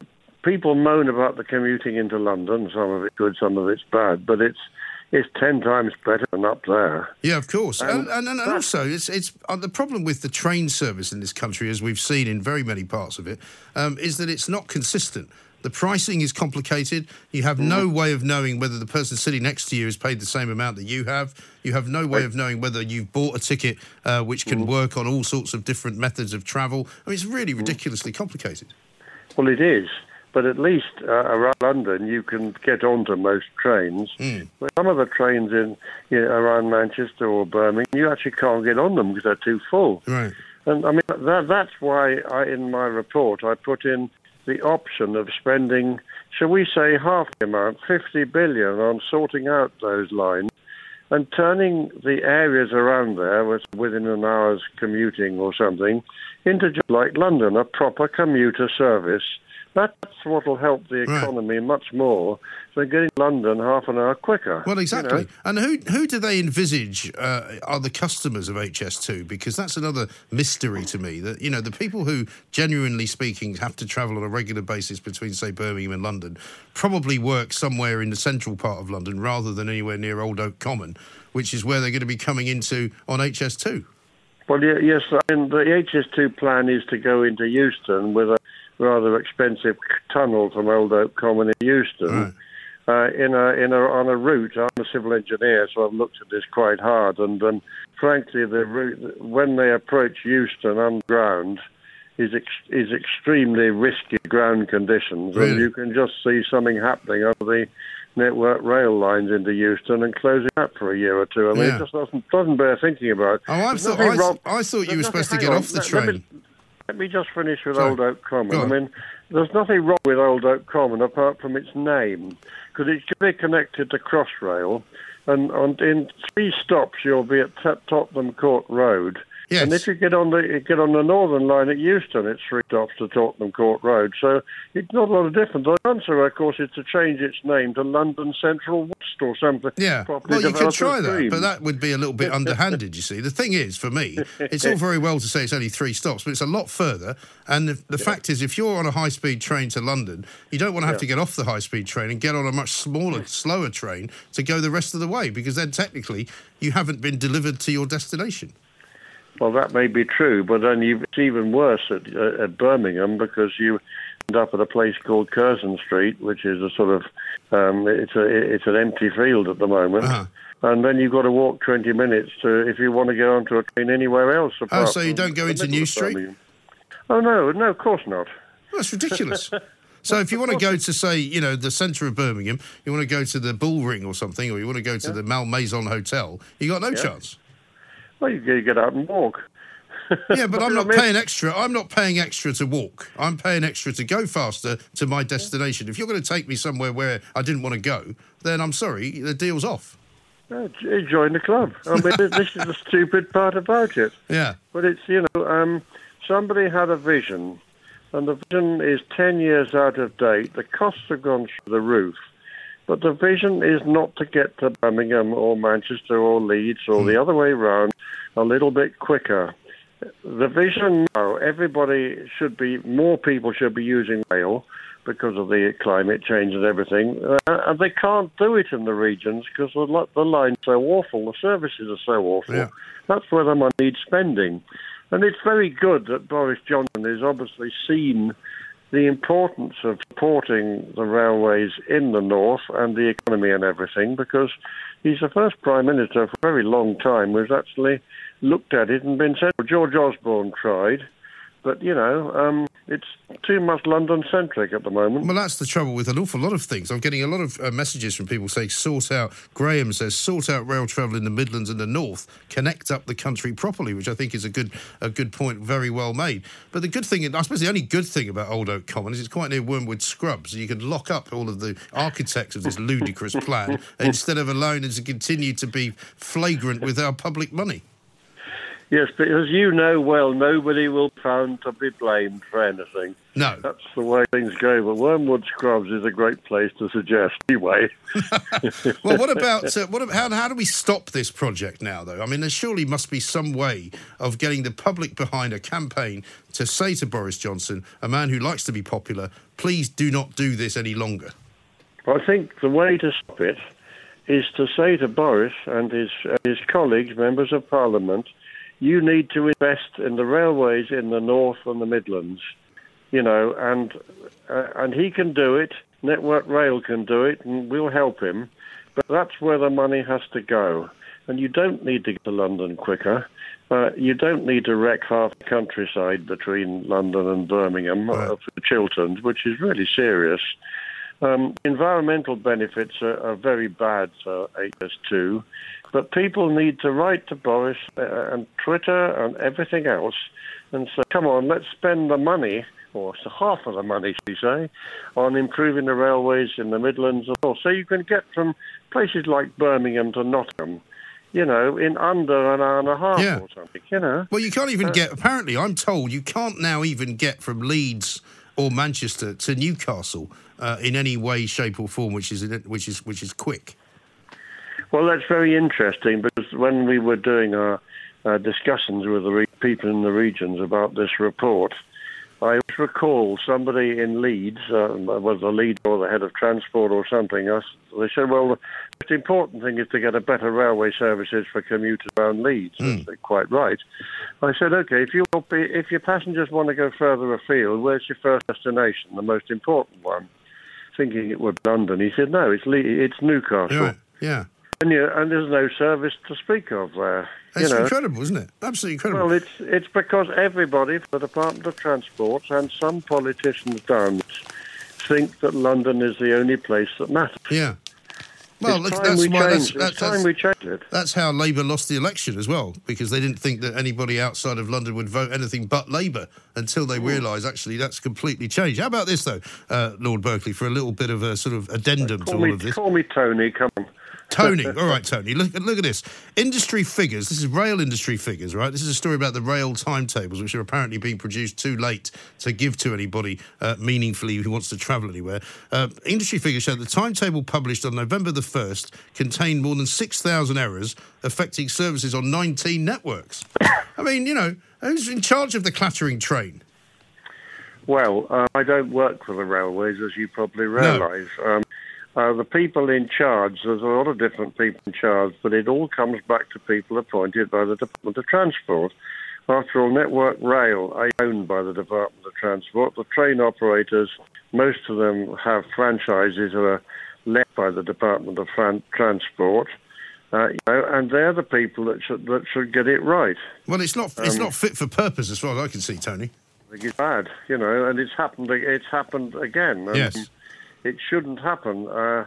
[SPEAKER 9] people moan about the commuting into London. Some of it's good, some of it's bad, but it's it's ten times better than up there.
[SPEAKER 5] Yeah, of course,
[SPEAKER 9] Um,
[SPEAKER 5] and, and, and also it's it's uh, the problem with the train service in this country, as we've seen in very many parts of it, um, is that it's not consistent. The pricing is complicated. You have no way of knowing whether the person sitting next to you has paid the same amount that you have. You have no way of knowing whether you've bought a ticket uh, which can work on all sorts of different methods of travel. I mean, it's really ridiculously complicated.
[SPEAKER 9] Well, it is, but at least uh, around London you can get onto most trains. But some of the trains in you know, around Manchester or Birmingham, you actually can't get on them because they're too full.
[SPEAKER 5] Right.
[SPEAKER 9] And I mean that, that's why I, in my report I put in the option of spending, shall we say, half the amount, 50 billion, on sorting out those lines and turning the areas around there, with- within an hour's commuting or something, into just like London, a proper commuter service. That's what will help the economy much more than getting London half an hour quicker.
[SPEAKER 5] Well,
[SPEAKER 9] you
[SPEAKER 5] exactly.
[SPEAKER 9] know.
[SPEAKER 5] And who who do they envisage uh, are the customers of HS2? Because that's another mystery to me. That you know, the people who, genuinely speaking, have to travel on a regular basis between, say, Birmingham and London, probably work somewhere in the central part of London rather than anywhere near Old Oak Common, which is where they're going to be coming into on HS2.
[SPEAKER 9] Well, yes, I mean, the HS2 plan is to go into Euston with a rather expensive tunnel from Old Oak Common in Euston. Uh, in a in a on a route. I'm a civil engineer, so I've looked at this quite hard. And um, frankly, the route when they approach Euston underground is ex- is extremely risky ground conditions, and you can just see something happening over the network rail lines into Euston and closing up for a year or two. I mean,
[SPEAKER 5] Yeah.
[SPEAKER 9] it just doesn't doesn't bear thinking about.
[SPEAKER 5] Oh, I thought I,
[SPEAKER 9] wrong-
[SPEAKER 5] I thought you were supposed to get
[SPEAKER 9] hang
[SPEAKER 5] off the
[SPEAKER 9] on, let- let
[SPEAKER 5] train.
[SPEAKER 9] me- Let me just finish with
[SPEAKER 5] Sorry.
[SPEAKER 9] Old Oak Common. I mean, there's nothing wrong with Old Oak Common apart from its name, because it's going be connected to Crossrail, and on, in three stops you'll be at Tot- Tottenham Court Road.
[SPEAKER 5] Yes.
[SPEAKER 9] And if you get on the get on the northern line at Euston, it's three stops to Tottenham Court Road. So it's not a lot of difference. The answer, of course, is to change its name to London Central West or something.
[SPEAKER 5] Yeah, well, you could try that, but that would be a little bit underhanded, you see. The thing is, for me, it's all very well to say it's only three stops, but it's a lot further. And the, the fact is, if you're on a high speed train to London, you don't want to have
[SPEAKER 9] Yeah.
[SPEAKER 5] to get off the high speed train and get on a much smaller, mm. slower train to go the rest of the way, because then technically you haven't been delivered to your destination.
[SPEAKER 9] Well, that may be true, but then you, it's even worse at, uh, at Birmingham because you end up at a place called Curzon Street, which is a sort of um, it's a it's an empty field at the moment.
[SPEAKER 5] Uh-huh.
[SPEAKER 9] And then you've got to walk 20 minutes to if you want to get onto a train anywhere else.
[SPEAKER 5] Oh, so you don't go into New Street?
[SPEAKER 9] Birmingham. Oh no, no, of course not.
[SPEAKER 5] That's ridiculous. So if you want to go to say, you know, the centre of Birmingham, you want to go to the Bull Ring or something, or you want to go to the Malmaison Hotel, you got no
[SPEAKER 9] Yeah.
[SPEAKER 5] chance.
[SPEAKER 9] Well, you get- get out and walk.
[SPEAKER 5] Yeah, but I'm not paying extra. I'm not paying extra to walk. I'm paying extra to go faster to my destination. If you're going to take me somewhere where I didn't want to go, then I'm sorry, the deal's off.
[SPEAKER 9] Uh, join the club. I mean, this is the stupid part about it.
[SPEAKER 5] Yeah.
[SPEAKER 9] But it's, you know, um, somebody had a vision, and the vision is 10 years out of date. The costs have gone through the roof. But the vision is not to get to Birmingham or Manchester or Leeds or the other way round a little bit quicker. The vision now, everybody should be, more people should be using rail because of the climate change and everything. Uh, and they can't do it in the regions because the, the line's so awful, the services are so awful.
[SPEAKER 5] Yeah.
[SPEAKER 9] That's where the money needs spending. And it's very good that Boris Johnson has obviously seen the importance of supporting the railways in the north and the economy and everything because he's the first prime minister for a very long time who's actually looked at it and been said. George Osborne tried, But you know, um, it's too much London centric at the moment.
[SPEAKER 5] Well, that's the trouble with an awful lot of things. I'm getting a lot of uh, messages from people saying, sort out, Graham says, sort out rail travel in the Midlands and the North, connect up the country properly, which I think is a good a good point, very well made. But the good thing, I suppose the only good thing about Old Oak Common is it's quite near Wormwood Scrubs. And you can lock up all of the architects of this ludicrous plan instead of allowing it to continue to be flagrant with our public money.
[SPEAKER 9] Yes, but as you know well, nobody will be found to be blamed for anything.
[SPEAKER 5] No.
[SPEAKER 9] That's the way things go. But Wormwood Scrubs is a great place to suggest, anyway.
[SPEAKER 5] well, what about uh, what? How, how do we stop this project now, though? I mean, there surely must be some way of getting the public behind a campaign to say to Boris Johnson, a man who likes to be popular, please do not do this any longer.
[SPEAKER 9] I think the way to stop it is to say to Boris and his uh, his colleagues, members of Parliament, you need to invest in the railways in the north and the Midlands, you know, and uh, and he can do it. Network Rail can do it, and we'll help him. But that's where the money has to go. And you don't need to get to London quicker. Uh, you don't need to wreck half the countryside between London and Birmingham right. for Chilterns, which is really serious. Um, environmental benefits are, are, very bad for HS2, but people need to write to Boris uh, and Twitter and everything else and say, come on, let's spend the money, or half of the money, should we say, on improving the railways in the Midlands. So you can get from places like Birmingham to Nottingham you know, in under an hour and a half yeah. or something, you know.
[SPEAKER 5] Well, you can't even uh, get, apparently, I'm told you can't now even get from Leeds or Manchester to Newcastle uh, in any way, shape, or form, which is which is which is quick.
[SPEAKER 9] Well, that's very interesting because when we were doing our uh, discussions with the re- people in the regions about this report, I recall somebody in Leeds, uh, was the lead or the head of transport or something, they said, well, the most important thing is to get a better railway services for commuters around Leeds. Mm. They're quite right. I said, okay, if, you if your passengers want to go further afield, where's your first destination, the most important one? Thinking it would be London. He said, no, it's, Le- it's Newcastle.
[SPEAKER 5] Yeah. yeah.
[SPEAKER 9] And, you, and there's no service to speak of there.
[SPEAKER 5] It's
[SPEAKER 9] you know.
[SPEAKER 5] incredible, isn't it? Absolutely incredible.
[SPEAKER 9] Well, it's it's because everybody, the Department of Transport and some politicians don't think that London is the only place that matters.
[SPEAKER 5] Yeah. Well,
[SPEAKER 9] it's
[SPEAKER 5] that's
[SPEAKER 9] we
[SPEAKER 5] why
[SPEAKER 9] that's,
[SPEAKER 5] that's,
[SPEAKER 9] time we change it.
[SPEAKER 5] That's how Labour lost the election as well, because they didn't think that anybody outside of London would vote anything but Labour until they realised actually that's completely changed. How about this though, uh, Lord Berkeley, for a little bit of a sort of addendum
[SPEAKER 9] to
[SPEAKER 5] all
[SPEAKER 9] me,
[SPEAKER 5] of this?
[SPEAKER 9] Call me Tony. Come on.
[SPEAKER 5] Tony, all right, Tony. Look, look at this. Industry figures. This is rail industry figures, right? This is a story about the rail timetables, which are apparently being produced too late to give to anybody uh, meaningfully who wants to travel anywhere. Uh, industry figures show the timetable published on November the 1st contained more than 6,000 errors affecting services on 19 networks. I mean, you know, who's in charge of the clattering train?
[SPEAKER 9] Well, uh, I don't work for the railways, as you probably realise. No. Um, uh, the people in charge, there's a lot of different people in charge, but it all comes back to people appointed by the Department of Transport. After all, Network Rail are owned by the Department of Transport. The train operators, most of them have franchises that are led by the Department of Fran- Transport. Uh, you know, and they're the people that should that should get it right.
[SPEAKER 5] Well, it's not it's um, not fit for purpose, as far as I can see, Tony.
[SPEAKER 9] It's bad, you know, and it's happened. It's happened again.
[SPEAKER 5] Yes
[SPEAKER 9] it shouldn't happen. Uh,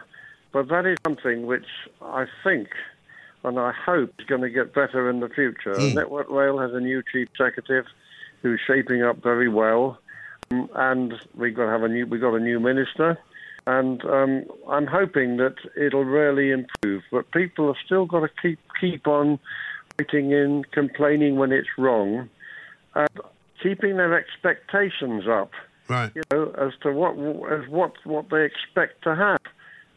[SPEAKER 9] but that is something which I think and I hope is going to get better in the future. Mm. Network Rail has a new chief executive who's shaping up very well, um, and we've got to have a new we got a new minister, and um, I'm hoping that it'll really improve. But people have still got to keep keep on writing in, complaining when it's wrong, and keeping their expectations up
[SPEAKER 5] right?
[SPEAKER 9] You know, as to what as what what they expect to have,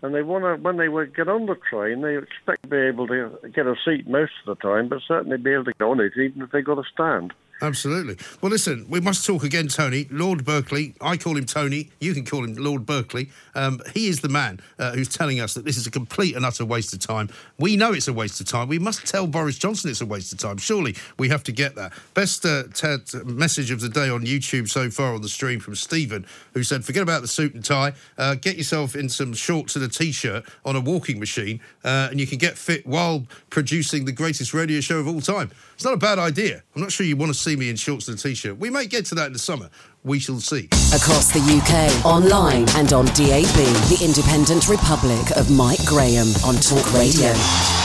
[SPEAKER 9] and they want to when they get on the train, they expect to be able to get a seat most of the time, but certainly be able to go on it, even if they got a stand.
[SPEAKER 5] Absolutely. Well, listen, we must talk again, Tony. Lord Berkeley, I call him Tony, you can call him Lord Berkeley. Um, he is the man uh, who's telling us that this is a complete and utter waste of time. We know it's a waste of time. We must tell Boris Johnson it's a waste of time. Surely we have to get that. Best uh, t- t- message of the day on YouTube so far on the stream from Stephen, who said, forget about the suit and tie, uh, get yourself in some shorts and a t shirt on a walking machine, uh, and you can get fit while producing the greatest radio show of all time. It's not a bad idea. I'm not sure you want to see me in shorts and a t-shirt. We may get to that in the summer. We shall see.
[SPEAKER 3] Across the UK, online and on DAB, the Independent Republic of Mike Graham on Talk Radio.